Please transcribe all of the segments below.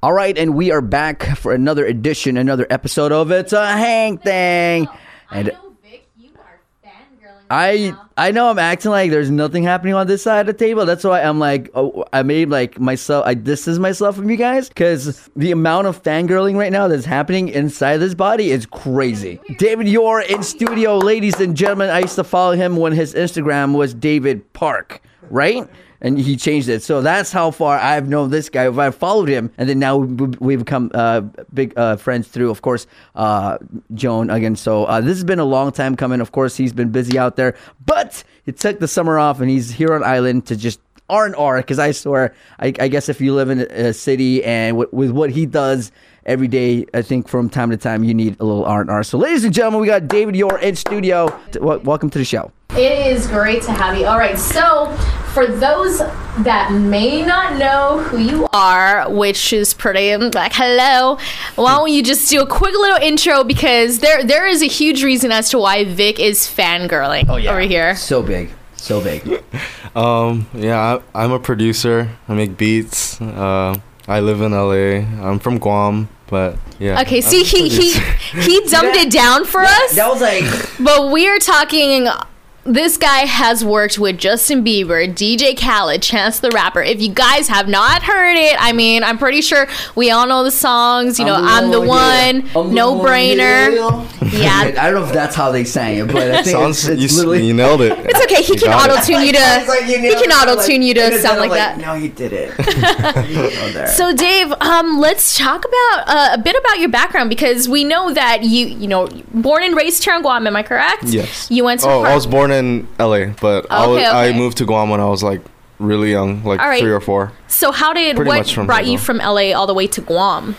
All right, and we are back for another edition, another episode of It's a Hang Thang. And I know, you are fangirling. I I know I'm acting like there's nothing happening on this side of the table. That's why I'm like, oh, I made like myself, I distance myself from you guys because the amount of fangirling right now that's happening inside this body is crazy. David Dior in studio, ladies and gentlemen. I used to follow him when his Instagram was David Park, right? And he changed it. So that's how far I've known this guy. I've followed him. And then now we- we've become uh, big uh, friends through, of course, uh, Joan again. So uh, this has been a long time coming. Of course, he's been busy out there. But he took the summer off and he's here on island to just R and R. Because I swear, I, I guess if you live in a city and w- with what he does every day, I think from time to time you need a little R and R. So, ladies and gentlemen, we got David Dior in studio. Welcome to the show. It is great to have you. All right, so for those that may not know who you are, which is pretty like hello, why don't you just do a quick little intro because there there is a huge reason as to why Vic is fangirling over here. So big, so big. Um, yeah, I, I'm a producer. I make beats. Uh, I live in LA. I'm from Guam, but yeah. Okay, see a he he he dumbed it down for us. That was like. But we are talking. This guy has worked with Justin Bieber, DJ Khaled, Chance the Rapper. If you guys have not heard it, I mean, I'm pretty sure we all know the songs. You know, I'm the one, no brainer. Yeah. I don't know if that's how they sang it, but I think Sounds it's, you, it's s- literally. you nailed it. It's okay. He You can auto tune you to. Like you He can it, auto like- tune you to sound I'm like that. No, you did it. You know, there. So, Dave, um, let's talk about uh, a bit about your background because we know that you, you know, born and raised here in Guam. Am I correct? Yes. You went to. Oh, Har- I was born in LA, but I, was, Okay, I moved to Guam when I was like really young, like right. three or four. so, how did pretty what brought you from LA all the way to Guam?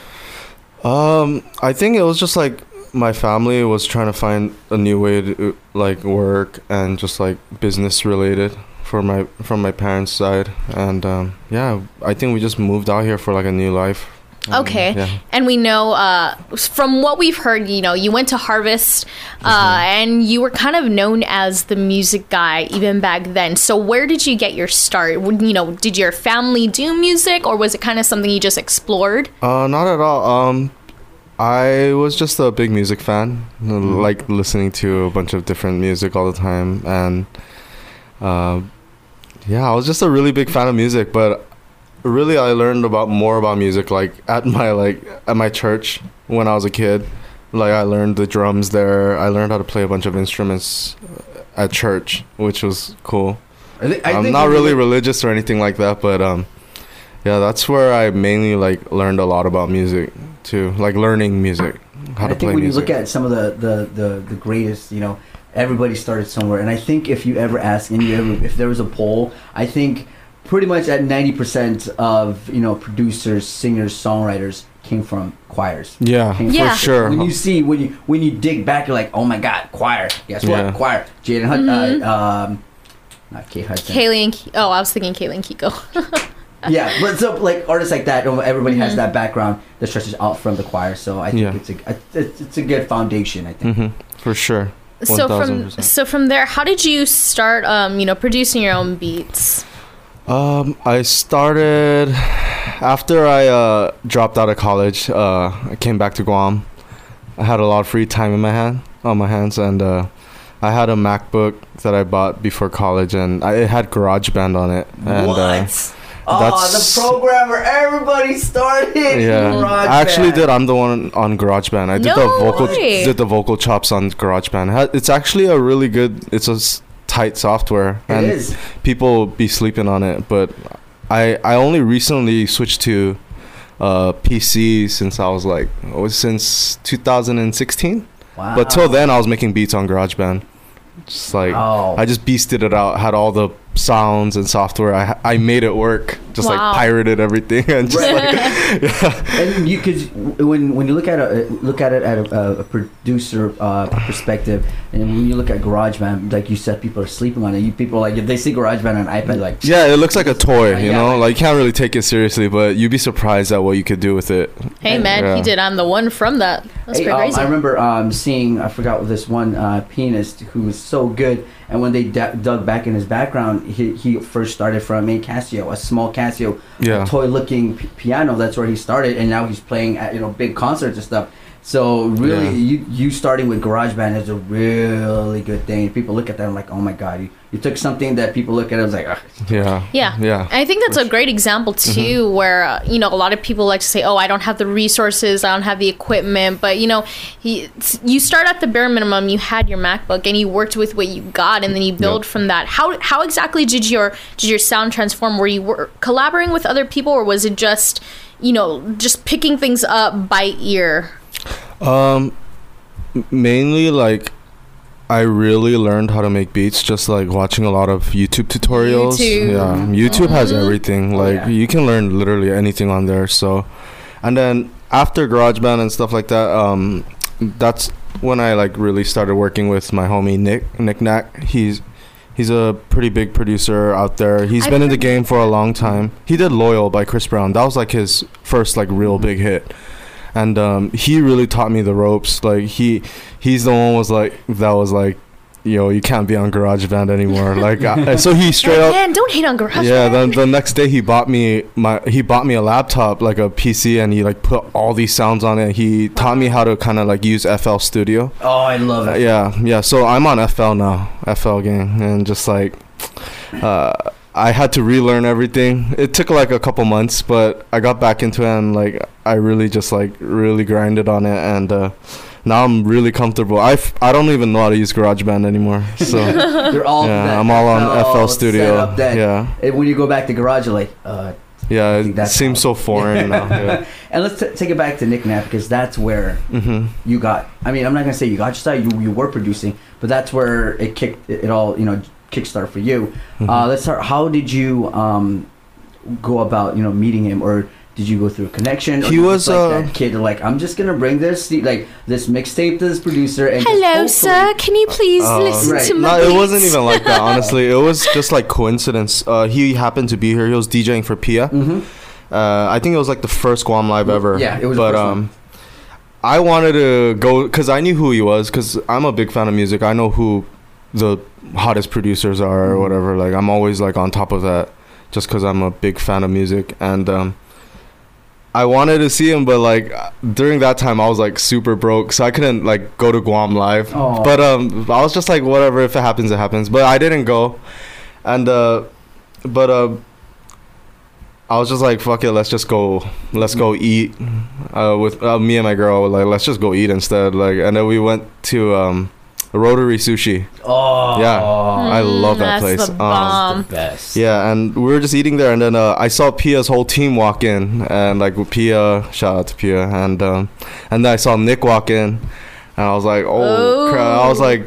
Um, I think it was just like my family was trying to find a new way to like work and just like business related for my from my parents' side, and um, yeah, I think we just moved out here for like a new life. Um, Okay. yeah. And we know uh, from what we've heard, you know, you went to Harvest uh, and you were kind of known as the music guy even back then. So where did you get your start? You know, did your family do music or was it kind of something you just explored? Uh, not at all. Um, I was just a big music fan, like listening to a bunch of different music all the time, and uh, yeah, I was just a really big fan of music. But really, I learned about more about music like at my like at my church when I was a kid. Like I learned the drums there. I learned how to play a bunch of instruments uh, at church, which was cool. I I think not really you- religious or anything like that, but um, yeah, that's where I mainly like learned a lot about music too, like learning music, how I to think play when music. you look at some of the, the, the, the greatest, you know, everybody started somewhere. And I think if you ever ask any ever, if there was a poll, I think pretty much at 90% of, you know, producers, singers, songwriters came from choirs. yeah, Came Yeah. for sure. When you see, when you when you dig back, you're like, oh my God, choir. Guess what? Yeah. Choir. Jaden Hunt, uh, um, not Kate Hudson. Kaylee and Ki- oh, I was thinking Kaylee and Kiko. Yeah, but so like artists like that, everybody has that background that stretches out from the choir. So I think Yeah. it's a it's, it's a good foundation. I think. hmm for sure. so from 1000%. so from there, how did you start? Um, you know, producing your own beats. Um, I started after I uh, dropped out of college. Uh, I came back to Guam. I had a lot of free time in my hand, on my hands, and uh, I had a MacBook that I bought before college, and I, it had GarageBand on it. And, what? Uh, oh, that's- the programmer! everybody started. yeah, GarageBand. I actually did. I'm the one on GarageBand. I did the vocal, way. did the vocal chops on GarageBand. It's actually a really good. It's a tight software, It and is. people be sleeping on it. But I I only recently switched to uh, PC since I was like was since 2016. Wow. But till then, I was making beats on GarageBand. Just like Oh. I just beasted it out, had all the sounds and software. I I made it work. Just Wow. like pirated everything and just like yeah. and you could when when you look at a look at it at a, a producer uh, perspective, and when you look at GarageBand, like you said, people are sleeping on it. You people like if they see GarageBand on an iPad, like Yeah, it looks like a toy, you Yeah. know. Like you can't really take it seriously, but you'd be surprised at what you could do with it. Hey man, he did. I'm the one from that. That's Hey, pretty um, crazy. I remember um, seeing, I forgot this one uh, pianist who was so good, and when they d- dug back in his background, he, he first started from a Casio, a small Casio, Yeah. toy-looking p- piano. That's where he started, and now he's playing at you know big concerts and stuff. So really, Yeah. you you starting with GarageBand is a really good thing. People look at that and like, oh my god, you, you took something that people look at it was like, "Ugh." Yeah. Yeah. Yeah. I think that's a great example too, where uh, you know a lot of people like to say, "Oh, I don't have the resources, I don't have the equipment," but you know, he, you start at the bare minimum. You had your MacBook, and you worked with what you got, and then you build Yep. from that. How how exactly did your did your sound transform? Were you wor- collaborating with other people, or was it just you know just picking things up by ear? Um, mainly like I really learned how to make beats just like watching a lot of YouTube tutorials. YouTube. Yeah, YouTube has Mhm. everything. Oh, Like yeah. you can learn literally anything on there. So, and then after GarageBand and stuff like that, um, that's when I like really started working with my homie Nick Nic Nac. He's he's a pretty big producer out there. He's I've been in the game for a long time. He did Loyal by Chris Brown. That was like his first like real big hit. And um, he really taught me the ropes. Like he he's the one was like that was like yo you can't be on GarageBand anymore. like I, so he straight up Man, don't hate on Garage. yeah, then the next day he bought me my he bought me a laptop like a PC and he like put all these sounds on it. He taught me how to kind of like use FL Studio. oh, I love Uh, it. yeah, yeah. So I'm on FL now, FL game, and just like uh, I had to relearn everything. It took like a couple months, but I got back into it and like I really just like really grinded on it and. uh now I'm really comfortable. I, f- I don't even know how to use GarageBand anymore. So They're all yeah, that I'm all on FL Studio. that- Yeah, and when you go back to garage, you're like, uh, yeah. It seems so foreign now. Yeah. and let's t- take it back to Nick because that's where hmm you got. I mean, I'm not gonna say you got your start. You you were producing, but that's where it kicked it, it all. You know, kickstart for you. Mm-hmm. Uh, let's start. How did you um go about you know meeting him, or did you go through a connection? He was, just like uh, that kid. Like I'm just gonna bring this like this mixtape to this producer and just Hello, sir. Can you please Uh, listen Right. to my No, it wasn't even like that. Honestly, it was just like coincidence. Uh, he happened to be here. He was DJing for Pia. Mhm. Uh, I think it was like the first Guam live ever. Yeah, it was the But first one. um, I wanted to go because I knew who he was. Because I'm a big fan of music. I know who the hottest producers are or Mhm. whatever. Like I'm always like on top of that, just because I'm a big fan of music. And um, I wanted to see him, but like during that time, I was like super broke, so I couldn't like go to Guam live. Aw. But um, I was just like, whatever. If it happens, it happens. But I didn't go, and uh, but uh, I was just like, fuck it, let's just go, let's go eat, uh, with uh, me and my girl. Like, let's just go eat instead. Like, and then we went to um, Rotary Sushi. Oh Yeah. I love that Mm, that's place. The Um, bomb. best. Yeah, and we were just eating there, and then uh, I saw Pia's whole team walk in, and like with Pia, shout out to Pia, and um, and then I saw Nick walk in, and I was like, oh, crap! I was Oh. like,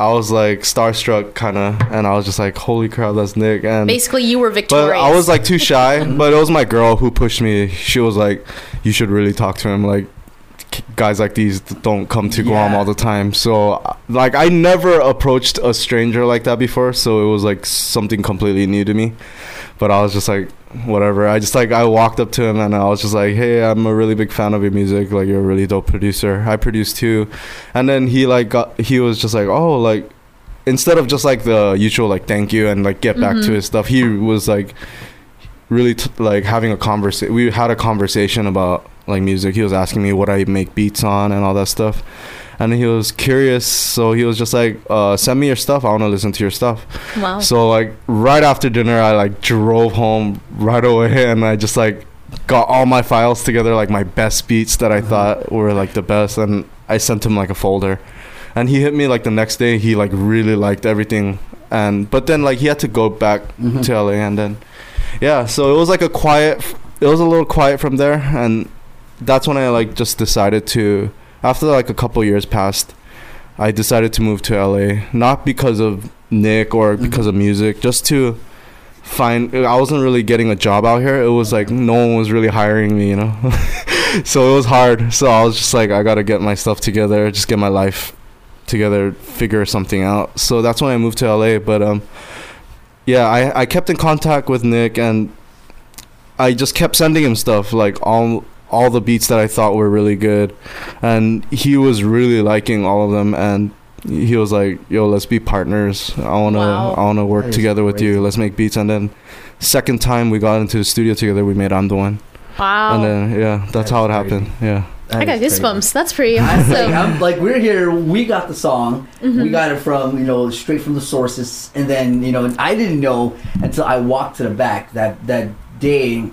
I was like starstruck, kind of, and I was just like, holy crap, that's Nick, and Basically, you were victorious. but. I was like too shy. but it was my girl who pushed me. She was like, "You should really talk to him. Like, k- guys like these don't come to Guam Yeah. all the time." So, uh, like, I never approached a stranger like that before. So it was like something completely new to me. But I was just like, whatever. I just like I walked up to him and I was just like, "Hey, I'm a really big fan of your music. Like, you're a really dope producer. I produce too." And then he like got he was just like, "Oh, like." Instead of just like the usual like thank you and like get back to Mhm. his stuff, he was like really t- like having a conversation. We had a conversation about like music. He was asking me what I make beats on and all that stuff, and he was curious. So he was just like, uh, "Send me your stuff. I want to listen to your stuff." wow. So like right after dinner, I like drove home right away, and I just like got all my files together, like my best beats that I Mhm. thought were like the best, and I sent him like a folder. And he hit me like the next day. He like really liked everything, and but then like he had to go back Mhm. to LA, and then yeah, so it was like a quiet. It was a little quiet from there, and that's when I like just decided to. After like a couple years passed, I decided to move to LA, not because of Nick or Mhm. because of music, just to find. I wasn't really getting a job out here. It was like no one was really hiring me, you know. so it was hard. So I was just like, I gotta get my stuff together, just get my life together, figure something out. So that's when I moved to LA. But um, yeah, I I kept in contact with Nick and I just kept sending him stuff like all all the beats that I thought were really good, and he was really liking all of them, and he was like, "Yo, let's be partners. I wanna, Wow. I wanna work That is together with you. Let's make beats." And then, second time we got into the studio together, we made "I'm the One," Wow. and then yeah, that's That's how it crazy. happened. Yeah. I got goosebumps. That's pretty I'm like, awesome. I'm like, we're here. We got the song. Mm-hmm. We got it from you know straight from the sources, and then you know I didn't know until I walked to the back that that day.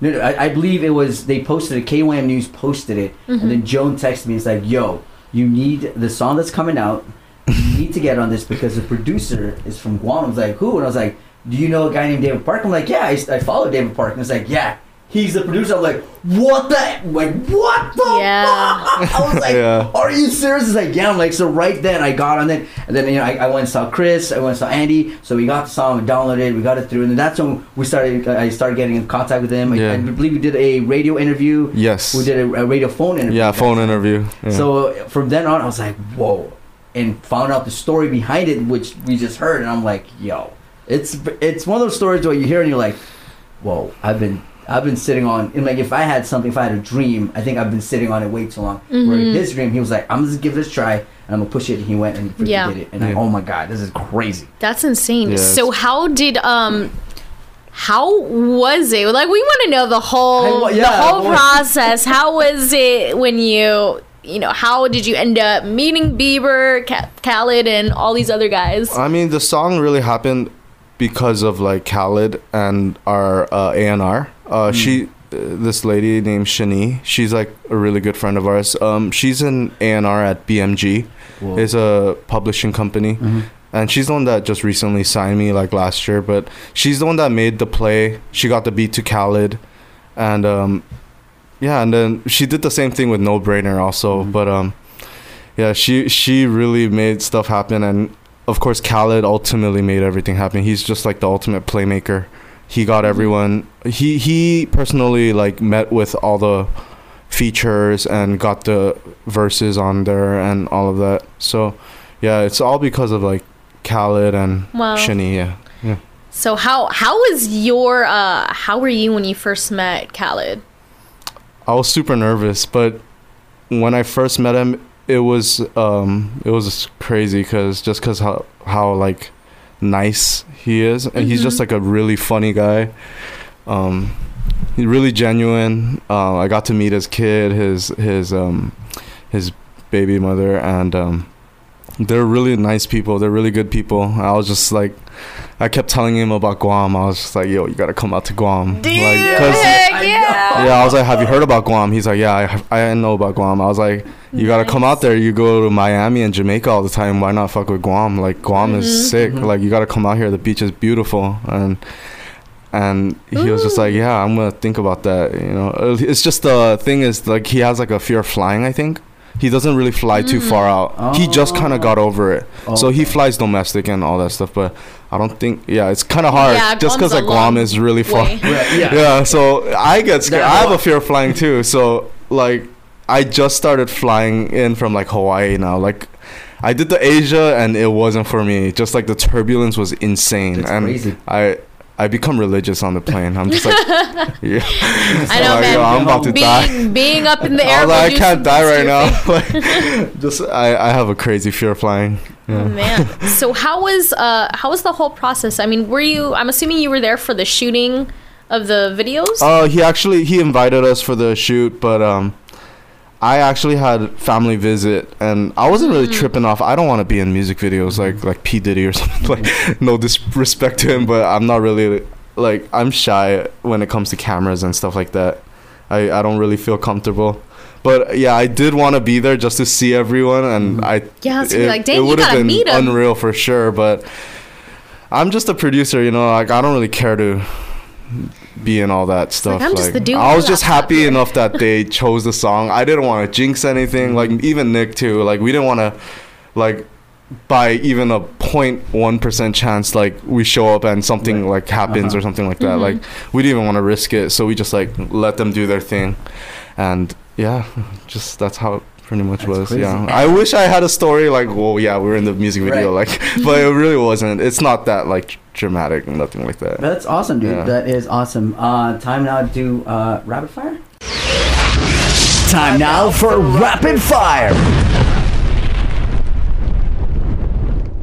No, no, I, I believe it was they posted it. KYM News posted it, Mm-hmm. and then Joan texted me. It's like, "Yo, you need the song that's coming out. You need to get on this because the producer is from Guam." I was like, "Who?" And I was like, "Do you know a guy named David Park?" I'm like, "Yeah, I, I follow David Park." And it's like, "Yeah." He's the producer. I'm like, what the? Like, what the? Yeah. fuck? I was like, Yeah. are you serious? It's like, yeah. I'm like, so right then I got on it, and then you know I, I went and saw Chris, I went and saw Andy. So we got the song, we downloaded, it, we got it through, and then that's when we started. I started getting in contact with him. I- Yeah. I, believe we did a radio interview. Yes. We did a, a radio phone interview. Yeah, phone interview. Yeah. So from then on, I was like, whoa, and found out the story behind it, which we just heard, and I'm like, yo, it's it's one of those stories where you hear and you're like, whoa, I've been. I've been sitting on, and like if I had something, if I had a dream, I think I've been sitting on it way too long. Where Mhm. his dream, he was like, "I'm just gonna give this a try, and I'm gonna push it." And he went and he Yeah. did it, and I, oh my god, this is crazy. That's insane. Yeah, so it's- how did um how was it? Like we want to know the I whole wa- the whole I process. How was it when you you know how did you end up meeting Bieber, Khaled, and all these other guys? I mean, the song really happened because of like Khaled and our uh, A&R. Uh, She, uh, this lady named Shani, she's like a really good friend of ours. Um, she's an A&R at BMG. Whoa. It's a publishing company. Mhm. And she's the one that just recently signed me like last year, but she's the one that made the play. She got the beat to Khaled, and um, yeah, and then she did the same thing with No Brainer also. Mhm. But um, yeah, she she really made stuff happen, and of course Khaled ultimately made everything happen. He's just like the ultimate playmaker. He got everyone. He he personally like met with all the features and got the verses on there and all of that. So yeah, it's all because of like Khaled and Wow. Shani. Yeah. Yeah. So how how was your uh how were you when you first met Khaled? I was super nervous, but when I first met him, it was um it was crazy because just because how how like nice he is, and he's just Mhm. like a really funny guy. Um, he's really genuine. Uh, I got to meet his kid, his his um his baby mother, and um they're really nice people. They're really good people. I was just like. I kept telling him about Guam. I was just like, "Yo, you gotta come out to Guam." Like, 'cause- Heck I yeah. yeah, I was like, "Have you heard about Guam?" He's like, "Yeah, I, I know about Guam." I was like, "You gotta come out there. You go to Miami and Jamaica all the time. Why not fuck with Guam? Like Guam Mhm. is sick. Mhm. Like you gotta come out here. The beach is beautiful." And and he was just like, "Yeah, I'm gonna think about that." You know, it's just the thing is like he has like a fear of flying. I think he doesn't really fly too Mm. far out. He just kind Oh. of got over it. So he flies domestic and all that stuff, but I don't think. Yeah, it's kind of hard Yeah, just because like Guam is really far. way. Right, yeah. Yeah, so I get scared. I have a fear of flying too. So like, I just started flying in from like Hawaii now. Like, I did the Asia and it wasn't for me. Just like the turbulence was insane, It's and crazy. I I become religious on the plane. I'm just like, yeah. I know, Like, man. yo, I'm about to die. being being up in the air. will like, I can't die right now. like, just I I have a crazy fear of flying. Oh man. So how was uh how was the whole process? I mean, were you I'm assuming you were there for the shooting of the videos? Oh, he actually he invited us for the shoot, but um, I actually had family visit, and I wasn't really tripping off. I don't want to be in music videos like like P Diddy or something. like, no disrespect to him, but I'm not really like I'm shy when it comes to cameras and stuff like that. I I don't really feel comfortable. But yeah, I did want to be there just to see everyone, and I yeah, it's like, would've gotta meet him. unreal for sure. But I'm just a producer, you know. Like I don't really care to be in all that stuff. I'm just the dude I was just happy enough that they chose the song. I didn't want to jinx anything. Like even Nick too. Like we didn't want to, like, by even a 0.1 percent chance, like we show up and something Right. like happens Uh-huh. or something like that. Mhm. Like we didn't even want to risk it, so we just like let them do their thing, and yeah, just that's how it pretty much That's was. crazy. Yeah, I wish I had a story like, well, yeah, we're in the music video, Right. like, but it really wasn't. It's not that like dramatic, nothing like that. That's awesome, dude. Yeah. That is awesome. Uh, time now to do uh, rapid fire. Time now for rapid fire.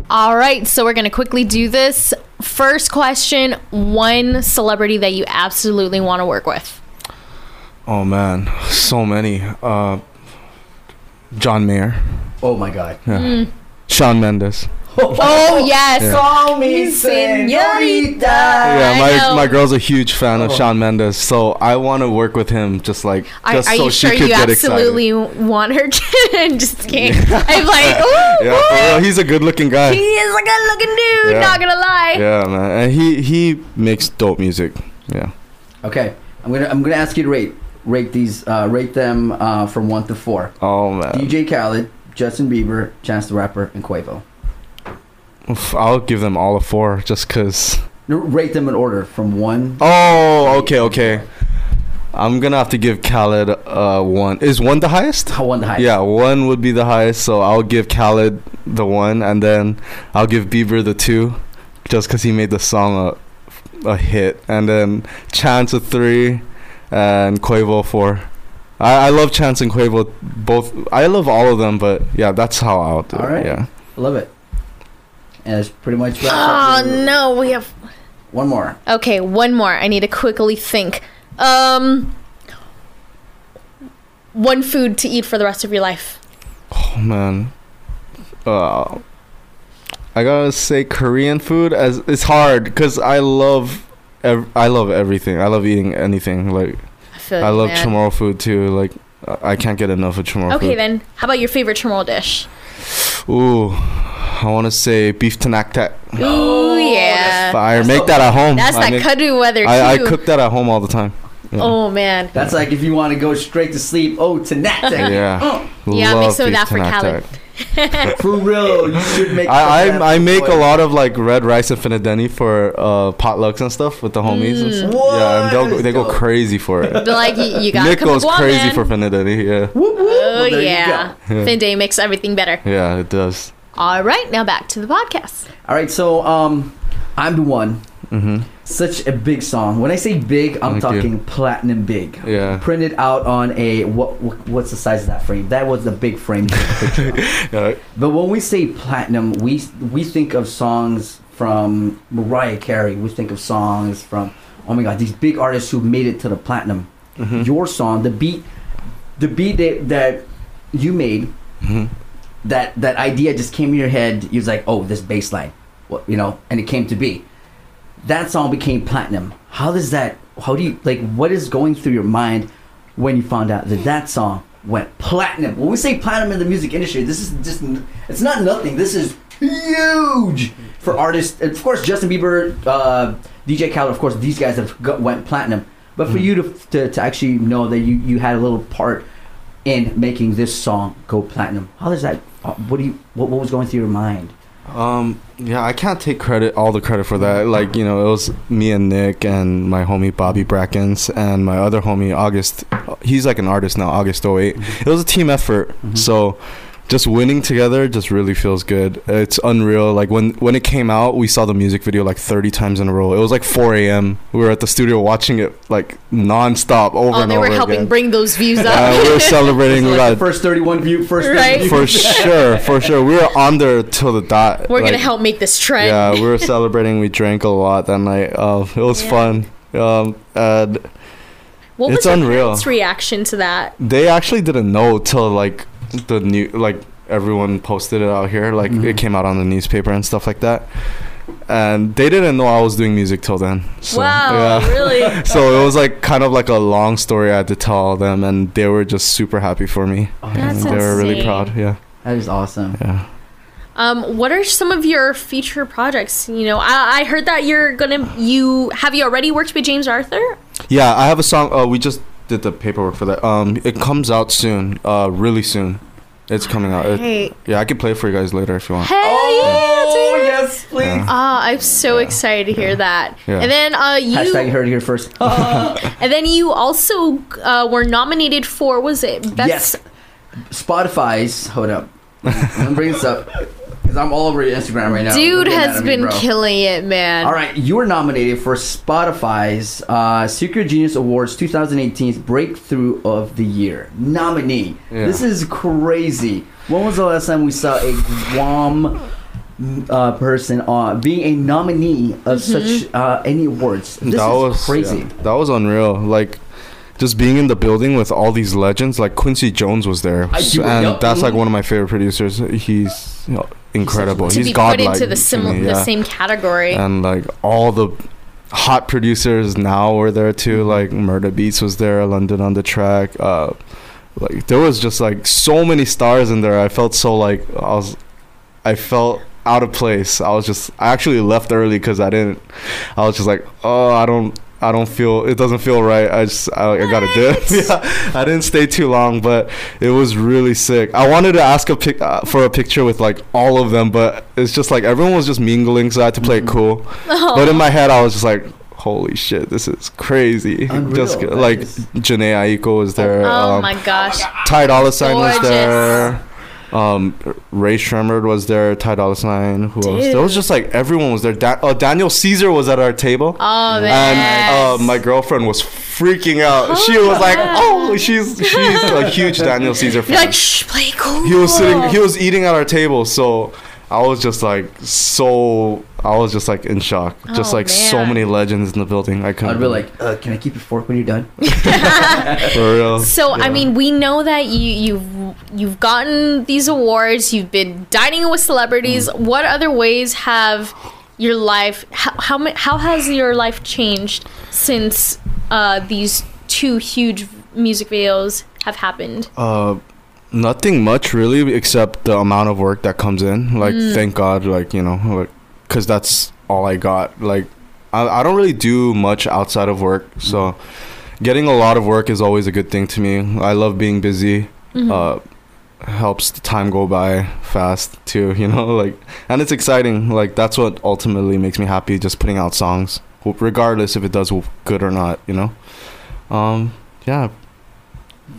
All right, so we're going to quickly do this. First question one celebrity that you absolutely want to work with. Oh man, so many. Uh, John Mayer, Oh my god. Mm. Shawn Mendes. Oh, yes. Call me señorita. Yeah, my my girl's a huge fan of Shawn Mendes, so I want to work with him. Just like Are, just are so you she sure could you get absolutely want her to? Just kidding. I'm like, excited. oh, Yeah, for real, he's a good-looking guy. he is a good looking dude, Yeah. not gonna lie. Yeah, man, and he he makes dope music. Yeah. Okay, I'm gonna I'm gonna ask you to rate rate these uh, rate them uh, from one to four. Oh man, DJ Khaled, Justin Bieber, Chance the Rapper, and Quavo. Oof, I'll give them all a four, just cause. No, Rate them in order from one. Oh, okay, okay. I'm gonna have to give Khaled uh one. Is one the highest? How one the highest? Yeah, one would be the highest, so I'll give Khaled the one, and then I'll give Bieber the two, just because he made the song a, a hit, and then Chance a three, and Quavo for. I, I love Chance and Quavo both. I love all of them, but yeah, that's how I'll do All it. right. Yeah. Love it. And it's pretty much wraps Oh no, we have. One more. Okay, one more. I need to quickly think. Um, one food to eat for the rest of your life. Oh man. Uh, I gotta say Korean food as it's hard because I love, ev- I love everything. I love eating anything. Like I feel. I love man. chamorro food too. Like I I can't get enough of chamorro Okay, food. then how about your favorite chamorro dish? Ooh, I want to say beef tinaktak. Ooh yeah, Fire. Make that at home. that's I that make- cuddle weather too. I, I cook that at home all the time. Yeah. Oh man, That's like if you want to go straight to sleep. Oh, tonight. Yeah. Oh. Yeah, make some of beef that for Khaled. Tanaktak. For real, you should make. I, I I that make a lot of like red rice and finadeni for uh, potlucks and stuff with the homies. and stuff. Yeah, and they'll go, they go crazy for it. but like you, you gotta Nick come goes Guam, crazy man. for finadeni. Yeah, Whoop, whoop. Oh Well, yeah, go. Yeah. Fin makes everything better. yeah, it does. All right, now back to the podcast. All right, so um, I'm the one. Hmm Such a big song. When I say big, I'm Thank you. talking platinum big. Yeah. Printed out on a what, what? What's the size of that frame? That was the big frame. you took a picture of. Yeah. But when we say platinum, we we think of songs from Mariah Carey. We think of songs from oh my god, these big artists who made it to the platinum. Mm-hmm. Your song, the beat, the beat that, that you made, Mhm. that that idea just came in your head. You was like, oh, this bass line, what you know, and it came to be. That song became platinum. How does that? How do you like? What is going through your mind when you found out that that song went platinum? When we say platinum in the music industry, this is just it's not nothing. This is huge for artists. And of course, Justin Bieber, uh, DJ Khaled, of course, these guys have got, went platinum. But for you to, to to actually know that you you had a little part in making this song go platinum, how does that? uh, What do you? What, what was going through your mind? Um. Yeah, I can't take credit, all the credit for that. Like you know, it was me and Nick and my homie Bobby Brackins and my other homie August. He's like an artist now. August 8 It was a team effort. So. Just winning together just really feels good. It's unreal. Like when when it came out, we saw the music video like 30 times in a row. It was like 4 a.m. We were at the studio watching it like nonstop over Oh, and over. they were helping again. bring those views up. Uh, we were celebrating. we Like got the first thirty-one view, first 30 Right. views. for sure, for sure. We were on there till the dot. We're gonna help make this trend. Yeah, we were celebrating. We drank a lot that night. Uh, it was Yeah. fun. Um, and what was it's your unreal. reaction to that? they actually didn't know till like the new like everyone posted it out here. Like Mhm. it came out on the newspaper and stuff like that. And they didn't know I was doing music till then. So, wow, yeah. really? So it was like kind of like a long story I had to tell them, and they were just super happy for me. Oh, That's and they were really proud. Yeah, that is awesome. yeah. Um, what are some of your future projects? You know, I, I heard that you're gonna you have you already worked with James Arthur? Yeah, I have a song. Uh, we just did the paperwork for that. Um, it comes out soon. Uh, really soon. It's coming out. It- Hey, yeah, I can play it for you guys later if you want. hell Oh yeah, dude! yes, please. Yeah. Ah, I'm so excited to hear that. Yeah. And then uh, you Hashtag you heard it here first. and then you also uh, were nominated for was it best yes. Spotify's. Hold up. Let me bring this up. 'Cause I'm all over Instagram right now. Dude has been bro. killing it, man. All right, you were nominated for Spotify's uh, Secret Genius Awards 2018's Breakthrough of the Year nominee. Yeah. This is crazy. When was the last time we saw a Guam uh, person uh, being a nominee of Mm-hmm. such uh, any awards? This that is was crazy. yeah, that was unreal. Like just being in the building with all these legends. Like Quincy Jones was there, I do- and yup, that's like mhm. one of my favorite producers. He's you know, incredible. to He's be put godlike. into the to sim- me, the same category. and like all the hot producers now were there too Mm-hmm. like Murda Beatz was there London on da Track uh like there was just like so many stars in there i felt so like i was i felt out of place i was just i actually left early because i didn't i was just like oh i don't I don't feel it doesn't feel right. I just I, I gotta dip. yeah, I didn't stay too long, but it was really sick. I wanted to ask a pic uh, for a picture with like all of them, but it's just like everyone was just mingling, so I had to play it cool. But in my head, I was just like, "Holy shit, this is crazy!" Unreal. Just like is- Jhené Aiko was there. oh um, my gosh. Ty Dolla Sign was there. Um, Rae Sremmurd was there. Ty Dolla Sign. Who else? There was just like everyone was there. Da- uh, Daniel Caesar was at our table. Oh man. And uh, my girlfriend was freaking out. she was like, yeah. "Oh, she's she's a huge Daniel Caesar fan." You're like, shh, play cool. he was sitting he was eating at our table so i was just like so i was just like in shock just Oh, like so many legends in the building i couldn't I'd be like, uh, "Can I keep your fork when you're done?" for real So I mean, we know that you you've you've gotten these awards. You've been dining with celebrities. Mm. What other ways have your life? How how, how has your life changed since uh, these two huge music videos have happened? uh nothing much really except the amount of work that comes in. Like Mm. thank god like you know like because that's all i got. Like I, I don't really do much outside of work so getting a lot of work is always a good thing to me. I love being busy. Mhm. uh helps the time go by fast too you know like and it's exciting. Like that's what ultimately makes me happy just putting out songs regardless if it does good or not you know? Um yeah.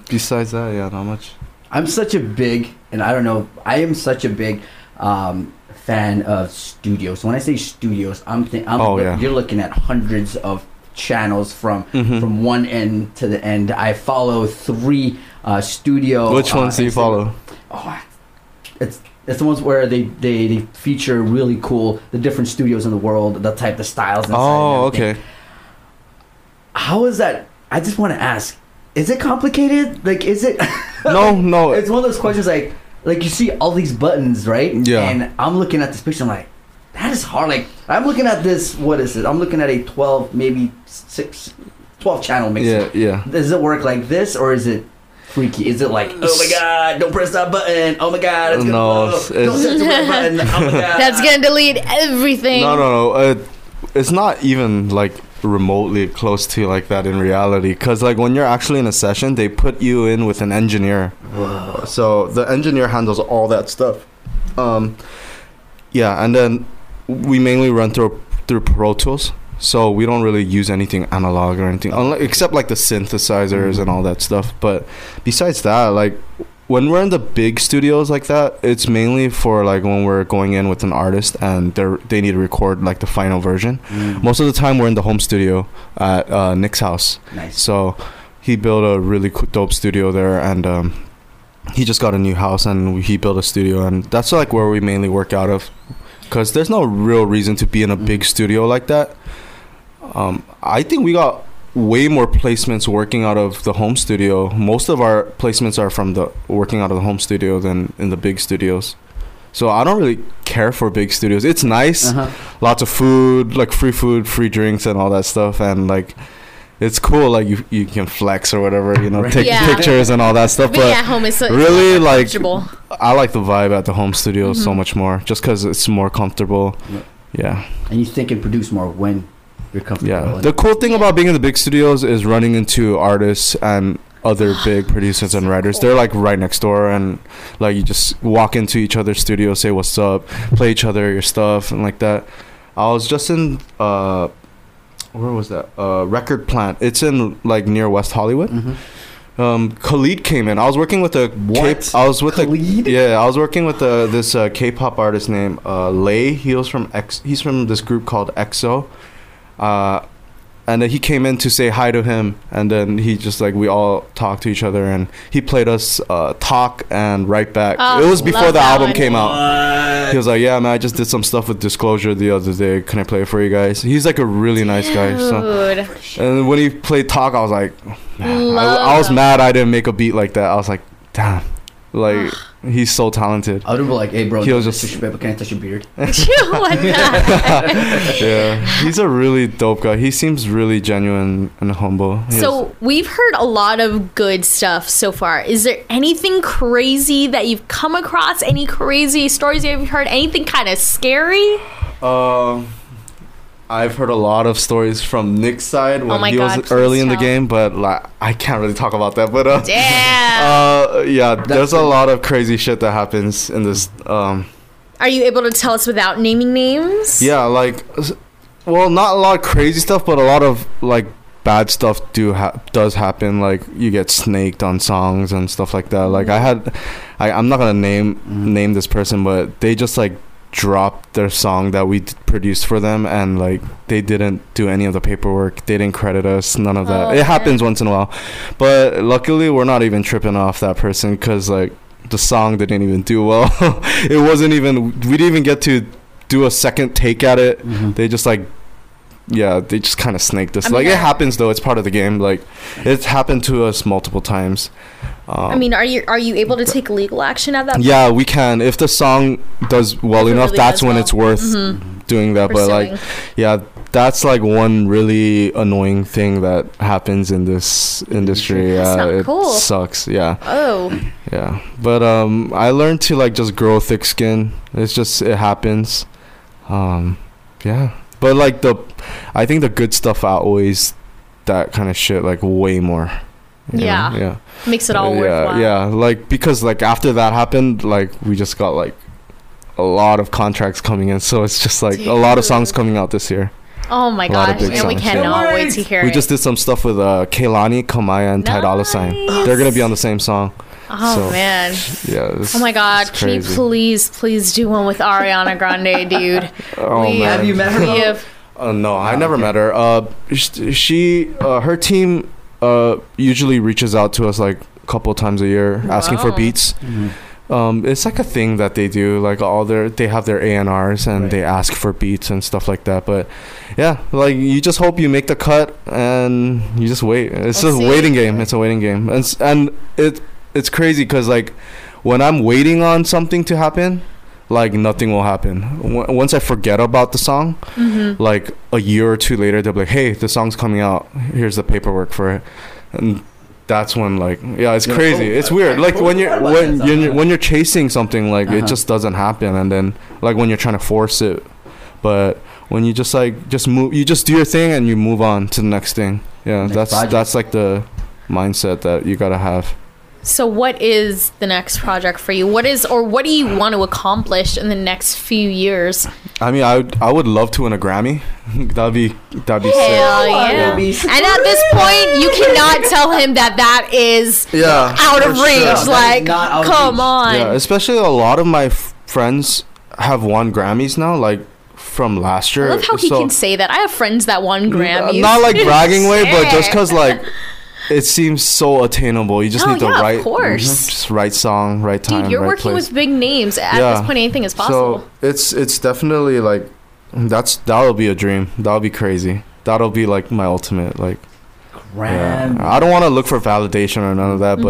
Besides that yeah not much I'm such a big, and I don't know, I am such a big um, fan of studios. When I say studios, I'm think I'm Oh, yeah. you're looking at hundreds of channels from Mhm. from one end to the end. I follow three uh, studio. which uh, ones do you follow Oh, it's it's the ones where they, they they feature really cool the different studios in the world, the type of styles. oh okay How is that? I just want to ask. Is it complicated? Like, is it? no no it's one of those questions like like you see all these buttons right Yeah. and i'm looking at this picture i'm like that is hard like i'm looking at this what is it i'm looking at a 12 maybe 6 12 channel mixer yeah yeah does it work like this or is it freaky is it like oh my god don't press that button oh my god it's gonna No, blow. it's- don't touch the red button oh my god That's gonna delete everything. no no no uh, it's not even like remotely close to like that in reality. Because like when you're actually in a session they put you in with an engineer. So the engineer handles all that stuff. Um yeah and then we mainly run through through pro tools. So we don't really use anything analog or anything except like the synthesizers and all that stuff. But besides that like when we're in the big studios like that it's mainly for like when we're going in with an artist and they're they need to record like the final version. Mm, most of the time we're in the home studio at uh, nick's house. Nice. So he built a really dope studio there, and um, he just got a new house, and he built a studio, and that's like where we mainly work out of, because there's no real reason to be in a big studio like that. Um, I think we got way more placements working out of the home studio. Most of our placements are from the working out of the home studio than in the big studios. So I don't really care for big studios. It's nice uh-huh. lots of food, like free food, free drinks, and all that stuff, and like it's cool. Like you you can flex or whatever, you know, Right. take Yeah. pictures and all that stuff. Being But at home is so, really, it's like. I like the vibe at the home studio so Mhm. much more, just because it's more comfortable. Yeah. Yeah, and you think and produce more when you're comfortable yeah. And- The cool thing about being in the big studios is running into artists and other big producers and writers. They're like right next door, and like you just walk into each other's studio, say what's up, play each other your stuff, and like that. I was just in uh, where was that? Uh, Record Plant. It's in like near West Hollywood. Mhm. um, Khalid came in. I was working with a What? K- I was with Khalid? a yeah. I was working with a, this uh, K-pop artist named uh, Lay. He was from X. He's from this group called EXO. Uh, and then he came in to say hi to him, and then he just like we all talked to each other, and he played us uh, talk and right back. Oh, it was before the album one. came out. He was like, "Yeah, man, I just did some stuff with Disclosure the other day. Can I play it for you guys?" He's like a really nice guy. So. And when he played talk, I was like, man, I, I was mad I didn't make a beat like that. I was like, damn, like he's so talented. I would have been like, hey, bro, He was just just- touch your, but can I touch your beard? what the yeah, he's a really dope guy. He seems really genuine and humble. He So we've heard a lot of good stuff so far. Is there anything crazy that you've come across? Any crazy stories you've heard? Anything kind of scary? has- um, I've heard a lot of stories from Nick's side when Oh he God, was early please in the game, but like I can't really talk about that. But uh, Damn. uh, yeah, there's a lot of crazy shit that happens in this. Um, Are you able to tell us without naming names? Yeah, like, well, not a lot of crazy stuff, but a lot of like bad stuff do ha- does happen. Like you get snaked on songs and stuff like that. Like I had, I I'm not gonna name name this person, but they just like dropped their song that we produced for them and like they didn't do any of the paperwork. They didn't credit us none of that. Oh, it man. happens once in a while. But luckily we're not even tripping off that person because like the song didn't even do well. It wasn't even we didn't even get to do a second take at it. Mm-hmm. they just like yeah they just kind of snaked us I mean, like it happens though. It's part of the game. Like it's happened to us multiple times. Um, I mean, are you are you able to take legal action at that? yeah we can. If the song does well If enough really that's when well. it's worth Mhm. doing that. But like yeah that's like one really annoying thing that happens in this industry. Yeah not it cool. sucks. Yeah. Oh, yeah. But um i learned to like just grow thick skin. It's just it happens. Um yeah but like the i think the good stuff outweighs that kind of shit like way more you know? Yeah. yeah makes it all yeah worthwhile. yeah like because like after that happened like we just got like a lot of contracts coming in so it's just like a lot of songs coming out this year Oh my A lot of gosh, and we songs, yeah. cannot wait to hear we it. just did some stuff with uh Kehlani, Kamaiyah, and Ty Dolla Sign. They're gonna be on the same song. Oh so- man. Yeah. it's- Oh my god, it's can you please, please do one with Ariana Grande, dude? Oh We- man. Have you met her? We have Uh, no, I never met her. Uh, she, uh, her team, uh, usually reaches out to us like a couple times a year asking for Wow. beats. Mhm. Um, it's like a thing that they do. Like all their, they have their ANRs and Right. they ask for beats and stuff like that. But yeah, like you just hope you make the cut and you just wait. It's We'll just a waiting game. It's a waiting game, and and it it's crazy because like when I'm waiting on something to happen. Like nothing will happen. W- once I forget about the song, mhm. like a year or two later they'll be like hey the song's coming out here's the paperwork for it and that's when like yeah it's Yeah, crazy oh, it's weird like when you're when you're when you're chasing something like Uh-huh. it just doesn't happen and then like when you're trying to force it but when you just like just move you just do your thing and you move on to the next thing yeah Next that's project. that's like the mindset that you gotta have So, what is the next project for you? What is, or what do you want to accomplish in the next few years? i mean i would i would love to win a grammy that'd be that'd be sick Hell yeah! Be And at this point, you cannot tell him that that is yeah out of reach. that is like, not out of come on. Yeah, especially a lot of my f- friends have won Grammys now, like from last year. I love how he So- can say that. I have friends that won Grammys. Not like bragging way, but just because like it seems so attainable. You just Oh, need the yeah, of right, course. just right song, right time, Dude, you're right working place. with big names. At Yeah. this point, anything is possible. So it's it's definitely like that's that'll be a dream. That'll be crazy. That'll be like my ultimate like. Yeah. Grand. I don't want to look for validation or none of that, Mhm.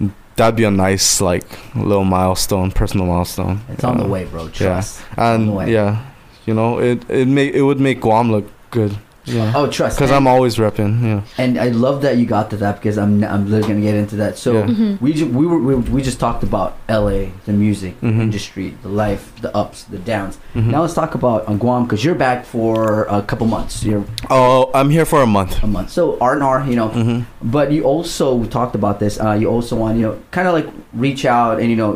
but that'd be a nice like little milestone, personal milestone. It's on the way, bro. Trust. It's on the and way. yeah, you know, it it make it would make Guam look good. Yeah, Oh, trust. because I'm always repping. Yeah, and I love that you got to that because I'm I'm literally gonna get into that. So Yeah. Mhm. we ju- we were we, we just talked about L.A. the music Mhm. industry, the life, the ups, the downs. Mhm. Now let's talk about on Guam because you're back for a couple months. You're oh, I'm here for a month. a month. So R and R, you know. hmm But you also we talked about this. Uh, you also want you know kind of like reach out and you know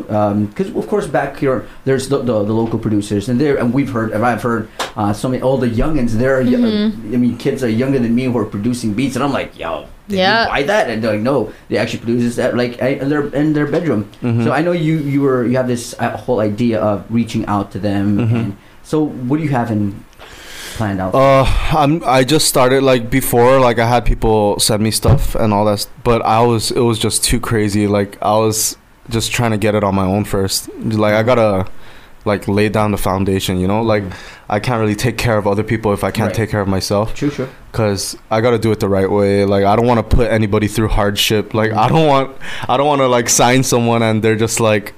because of course back here there's the, the, the local producers and there and we've heard and I've heard uh, so many all the youngins. They're y- Mhm. I mean kids are younger than me who are producing beats and I'm like yo Did Yeah. you buy that? And they're like, no, they actually produce this at like in their in their bedroom. Mm-hmm. So I know you you were you have this uh, whole idea of reaching out to them. Mm-hmm. And so what do you have in planned out? Uh, I'm. I just started like before. Like I had people send me stuff and all that, but I was. It was just too crazy. Like I was just trying to get it on my own first. Like I gotta, like lay down the foundation. You know, like I can't really take care of other people if I can't Right. take care of myself. True, sure. Cause I gotta do it the right way. Like I don't want to put anybody through hardship. Like I don't want. I don't want to like sign someone and they're just like,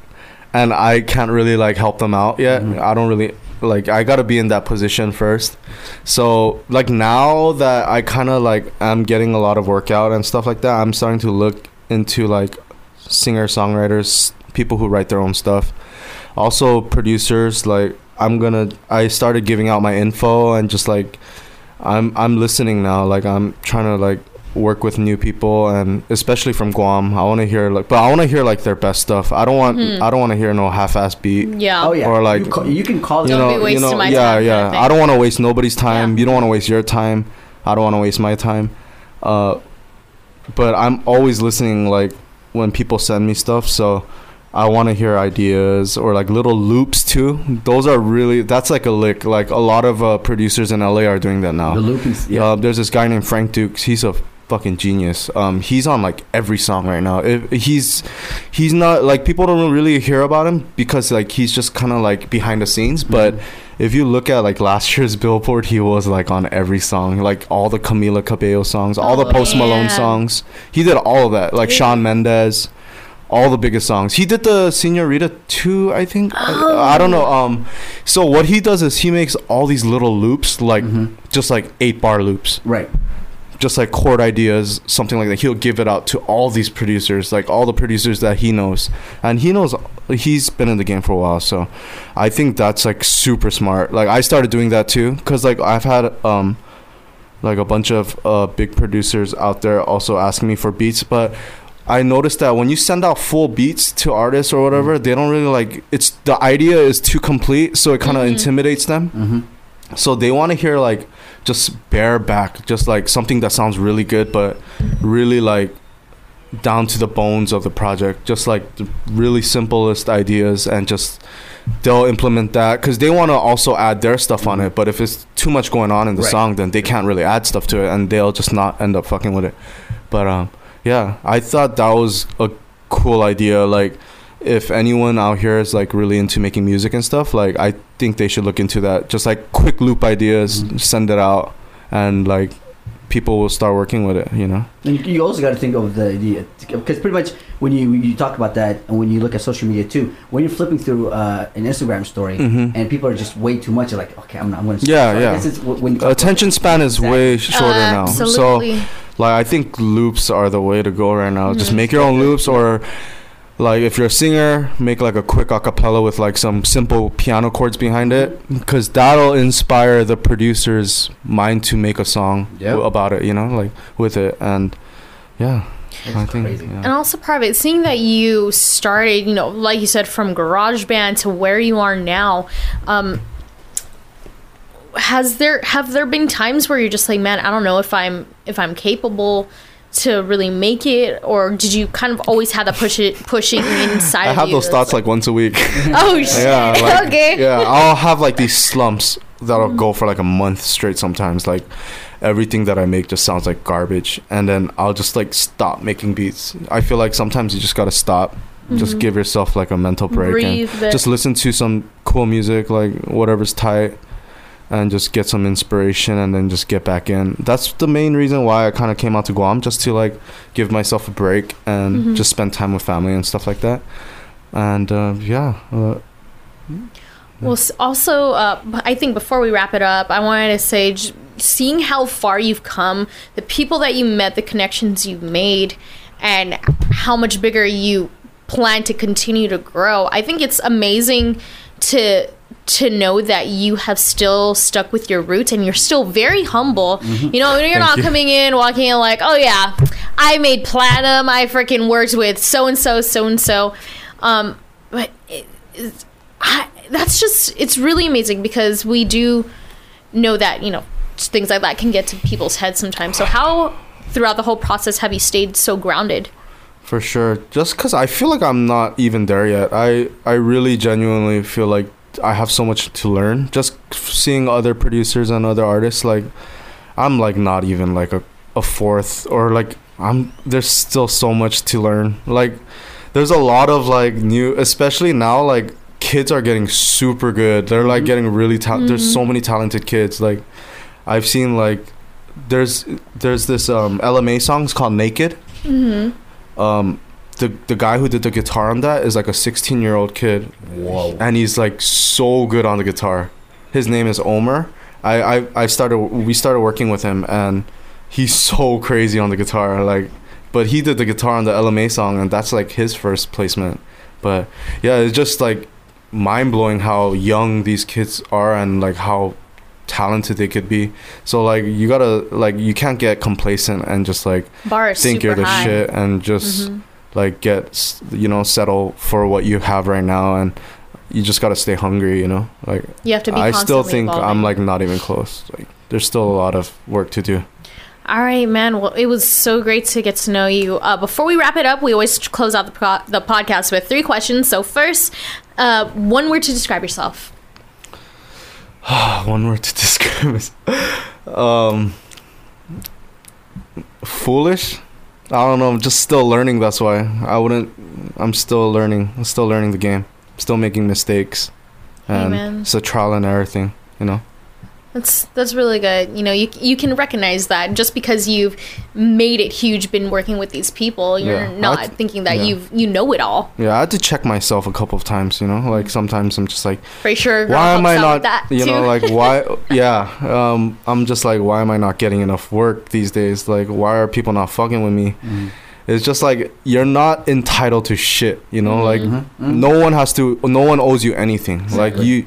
and I can't really like help them out yet. Mhm. I don't really like. I gotta be in that position first. So like now that I kind of like I'm getting a lot of workout and stuff like that, I'm starting to look into like singer songwriters, people who write their own stuff, also producers. Like I'm gonna. I started giving out my info and just like I'm I'm listening now. Like I'm trying to like work with new people and especially from Guam. I want to hear like, but I want to hear like their best stuff. I don't want Mhm. I don't want to hear no half-ass beat. Yeah. Oh yeah. Or, like- you, ca- you can call You. Don't know, be you wasting know, my yeah, time kind yeah. of. I don't want to waste nobody's time. Yeah. You don't want to waste your time. I don't want to waste my time. Uh, but I'm always listening. Like when people send me stuff, so I want to hear ideas or like little loops too. Those are really that's like a lick. Like a lot of uh, producers in LA are doing that now. the looping. Yeah. Uh, there's this guy named Frank Dukes. He's a fucking genius. Um, he's on like every song right now. If he's he's not like people don't really hear about him because like he's just kind of like behind the scenes. But if you look at like last year's Billboard, he was like on every song, like all the Camila Cabello songs, all the Oh, Post Malone man. songs. He did all of that. Like Yeah. Shawn Mendes. All the biggest songs. He did the Senorita 2, I think. Oh. I, I don't know. Um, so what he does is he makes all these little loops, like Mhm. just like eight bar loops Right. just like chord ideas, something like that. He'll give it out to all these producers, like all the producers that he knows, and he knows he's been in the game for a while. So, I think that's like super smart. Like I started doing that too, cause like I've had um, like a bunch of uh big producers out there also asking me for beats, but. I noticed that when you send out full beats to artists or whatever, they don't really like it's the idea is too complete, so it kind of Mhm. intimidates them. Mm-hmm. So they want to hear like just bare back, just like something that sounds really good, but really like down to the bones of the project. Just like the really simplest ideas, and just they'll implement that because they want to also add their stuff on it. But if it's too much going on in the Right. song, then they can't really add stuff to it, and they'll just not end up fucking with it. But um, yeah, I thought that was a cool idea. Like if anyone out here is like really into making music and stuff, like I think they should look into that. Just like quick loop ideas, Mhm. send it out, and like people will start working with it. You know. And you also got to think of the idea because pretty much when you you talk about that and when you look at social media too, when you're flipping through uh, an Instagram story Mhm. and people are just way too much, you're like, okay, I'm, I'm going to. Yeah, yeah. guess it's when you talk about- Attention span is way shorter now. So Absolutely. Like I think loops are the way to go right now. Just Mhm. make your own loops or like if you're a singer, make like a quick acapella with like some simple piano chords behind it cuz that'll inspire the producer's mind to make a song Yep. w- about it, you know, like with it and yeah, I think crazy. And also, private, seeing that you started, you know, like you said, from GarageBand to where you are now, um, has there have there been times where you're just like, man, I don't know if I'm if I'm capable to really make it, or did you kind of always have that push it pushing inside? I have you those thoughts like once a week. oh shit, yeah, like, okay, Yeah, I'll have like these slumps that'll go for like a month straight sometimes. Like everything that I make just sounds like garbage, and then I'll just like stop making beats. I feel like sometimes you just gotta stop, just Mhm. give yourself like a mental break, breathe. and but- just listen to some cool music, like whatever's tight. And just get some inspiration, and then just get back in. That's the main reason why I kind of came out to Guam, just to like give myself a break and Mhm. just spend time with family and stuff like that. And uh, yeah, uh, Well, also, uh, I think before we wrap it up, I wanted to say, j- seeing how far you've come, the people that you met, the connections you've made, and how much bigger you plan to continue to grow, I think it's amazing to to know that you have still stuck with your roots and you're still very humble. You know, you're Thank not you. coming in walking in like, oh yeah, I made platinum. I freaking worked with so and so, so and so. Um, but it, I, that's just it's really amazing because we do know that you know things like that can get to people's heads sometimes. So how throughout the whole process have you stayed so grounded? For sure. Just because I feel like I'm not even there yet. I, I really genuinely feel like I have so much to learn. Just seeing other producers and other artists, like, I'm like not even like a, a fourth or like, I'm, there's still so much to learn. Like, there's a lot of like new, especially now, like, kids are getting super good. They're like getting really, ta- there's so many talented kids. Like, I've seen like, there's there's this um Ella Mai song it's called Naked Mm-hmm. um the the guy who did the guitar on that is like a 16 year old kid Whoa. and he's like so good on the guitar his name is omer I, I i started we started working with him and he's so crazy on the guitar like but he did the guitar on the Ella Mai song and that's like his first placement but yeah it's just like mind-blowing how young these kids are and like how talented they could be so like you gotta like you can't get complacent and just like Bar is think super you're the high. shit and just Mhm. Like get you know settle for what you have right now and you just gotta stay hungry you know like You have to be. i still think i'm like not even close like there's still a lot of work to do All right, man. Well, it was so great to get to know you. Uh, before we wrap it up, we always close out the, pro- the podcast with three questions. So, first, uh, one word to describe yourself. one word to describe is um foolish i don't know i'm just still learning that's why. I wouldn't i'm still learning i'm still learning the game. I'm still making mistakes. And Amen. it's a trial and error thing you know That's that's really good. You know, you you can recognize that just because you've made it huge, been working with these people, you're Yeah. not I- thinking that yeah. you've you know it all. yeah i had to check myself a couple of times you know like sometimes i'm just like Pretty sure. why am I not? That you know, like why? Yeah, um, I'm just like, why am I not getting enough work these days? Like, why are people not fucking with me? Mm-hmm. It's just like you're not entitled to shit. You know, mm-hmm. like mm-hmm. no one has to. No one owes you anything. Like you.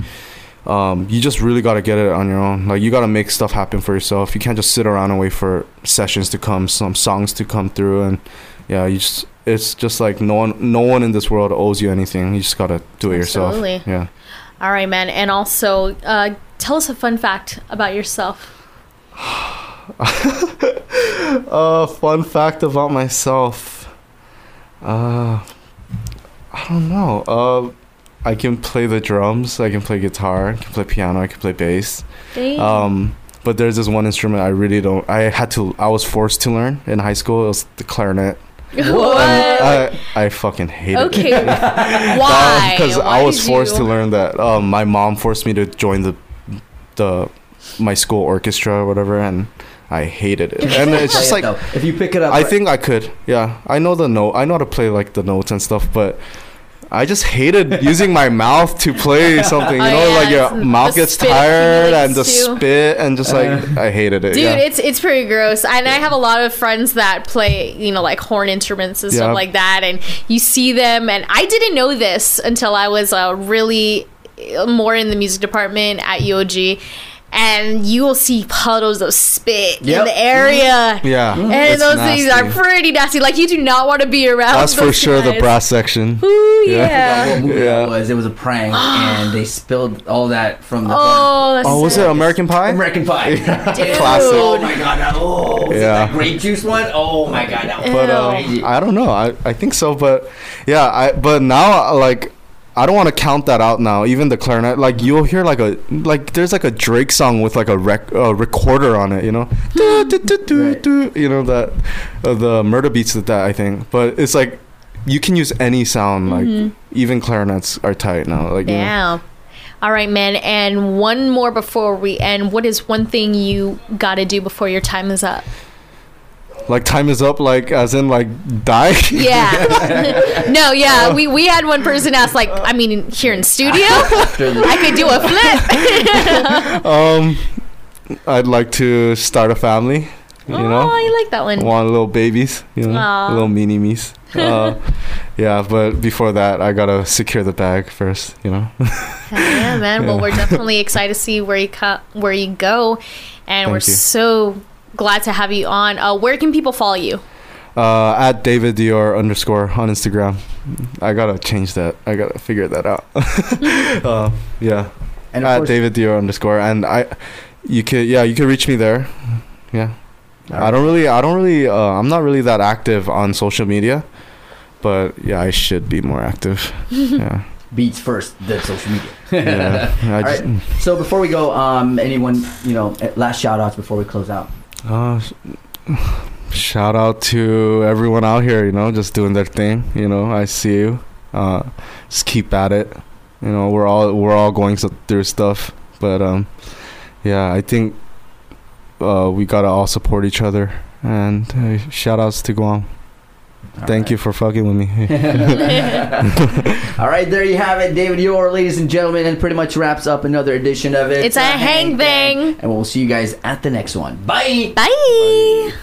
Um, you just really got to get it on your own. Like you got to make stuff happen for yourself. You can't just sit around and wait for sessions to come, some songs to come through, and yeah, you just. It's just like no one, no one in this world owes you anything. You just gotta do it yourself. Absolutely. Yeah. All right, man. And also, uh, tell us a fun fact about yourself. Uh, fun fact about myself. Uh, I don't know. Uh, I can play the drums. I can play guitar. I can play piano. I can play bass. Dang. Um, but there's this one instrument I really don't. I had to. I was forced to learn in high school. It was the clarinet. what? I I fucking hated it. okay. Why? Because I was forced you- to learn that. Um, my mom forced me to join the the my school orchestra or whatever, and I hated it. And it's just like it, if you pick it up, I right- think I could. Yeah, I know the note. I know how to play like the notes and stuff, but I just hated using my mouth to play something. You Oh, know, yeah, like your it's- mouth the gets tired and the too. spit and just like Uh. I hated it. Dude, yeah. it's it's pretty gross. And I have a lot of friends that play, you know, like horn instruments and Yeah. stuff like that. And you see them, and I didn't know this until I was uh, really uh, more in the music department at UOG. And you will see puddles of spit in the area. yeah, And it's those things are pretty nasty. Like you do not want to be around. That's for those sure the guys. brass section. Ooh, Yeah. yeah. what movie Yeah. that was. It was a prank, and they spilled all that from the Oh, that's Oh, was it American Pie? American Pie. Dude. Classic. Oh my god! that- Oh, was it Yeah. that grape juice one. Oh my god! That was But uh, crazy. I don't know. I, I think so. But yeah, I but now like I don't want to count that out now. Even the clarinet, like you'll hear like a like there's like a Drake song with like a rec uh, recorder on it. You know, do, do, do, Right. you know that uh, the Murda Beatz did that I think. But it's like you can use any sound. Like even clarinets are tight now. Like you know. Yeah. All right, man. And one more before we end. What is one thing you got to do before your time is up? Like time is up. Like as in like die. Yeah. no, yeah. We, we had one person ask, like, I mean, here in studio, I could do a flip. um, I'd like to start a family. You oh, know. I like that one. want little babies, you know, Aw. little mini me's. Uh, yeah, but before that, I gotta secure the bag first, you know. Yeah, man. Well, we're definitely excited to see where you co- where you go, and we're you. so glad to have you on. Uh, where can people follow you? Uh, at David Dior underscore on Instagram. I gotta change that. I gotta figure that out. uh, yeah, and at David Dior underscore, and I, you could yeah, you could reach me there. Yeah, I don't really, I don't really, uh, I'm not really that active on social media, but yeah, I should be more active. yeah. Beats first, then social media. Yeah. I All just, right. So before we go, um, anyone, you know, eh, last shout outs before we close out. Uh, shout out to everyone out here, you know, just doing their thing. You know, I see you. Uh, just keep at it. You know, we're all we're all going through stuff, but um, yeah, I think uh, we gotta all support each other. And uh, shout outs to Guam. Thank you for fucking with me. All right, there you have it, David Dior, ladies and gentlemen, and pretty much wraps up another edition of it. It's a Hang Thang. And we'll see you guys at the next one. Bye. Bye.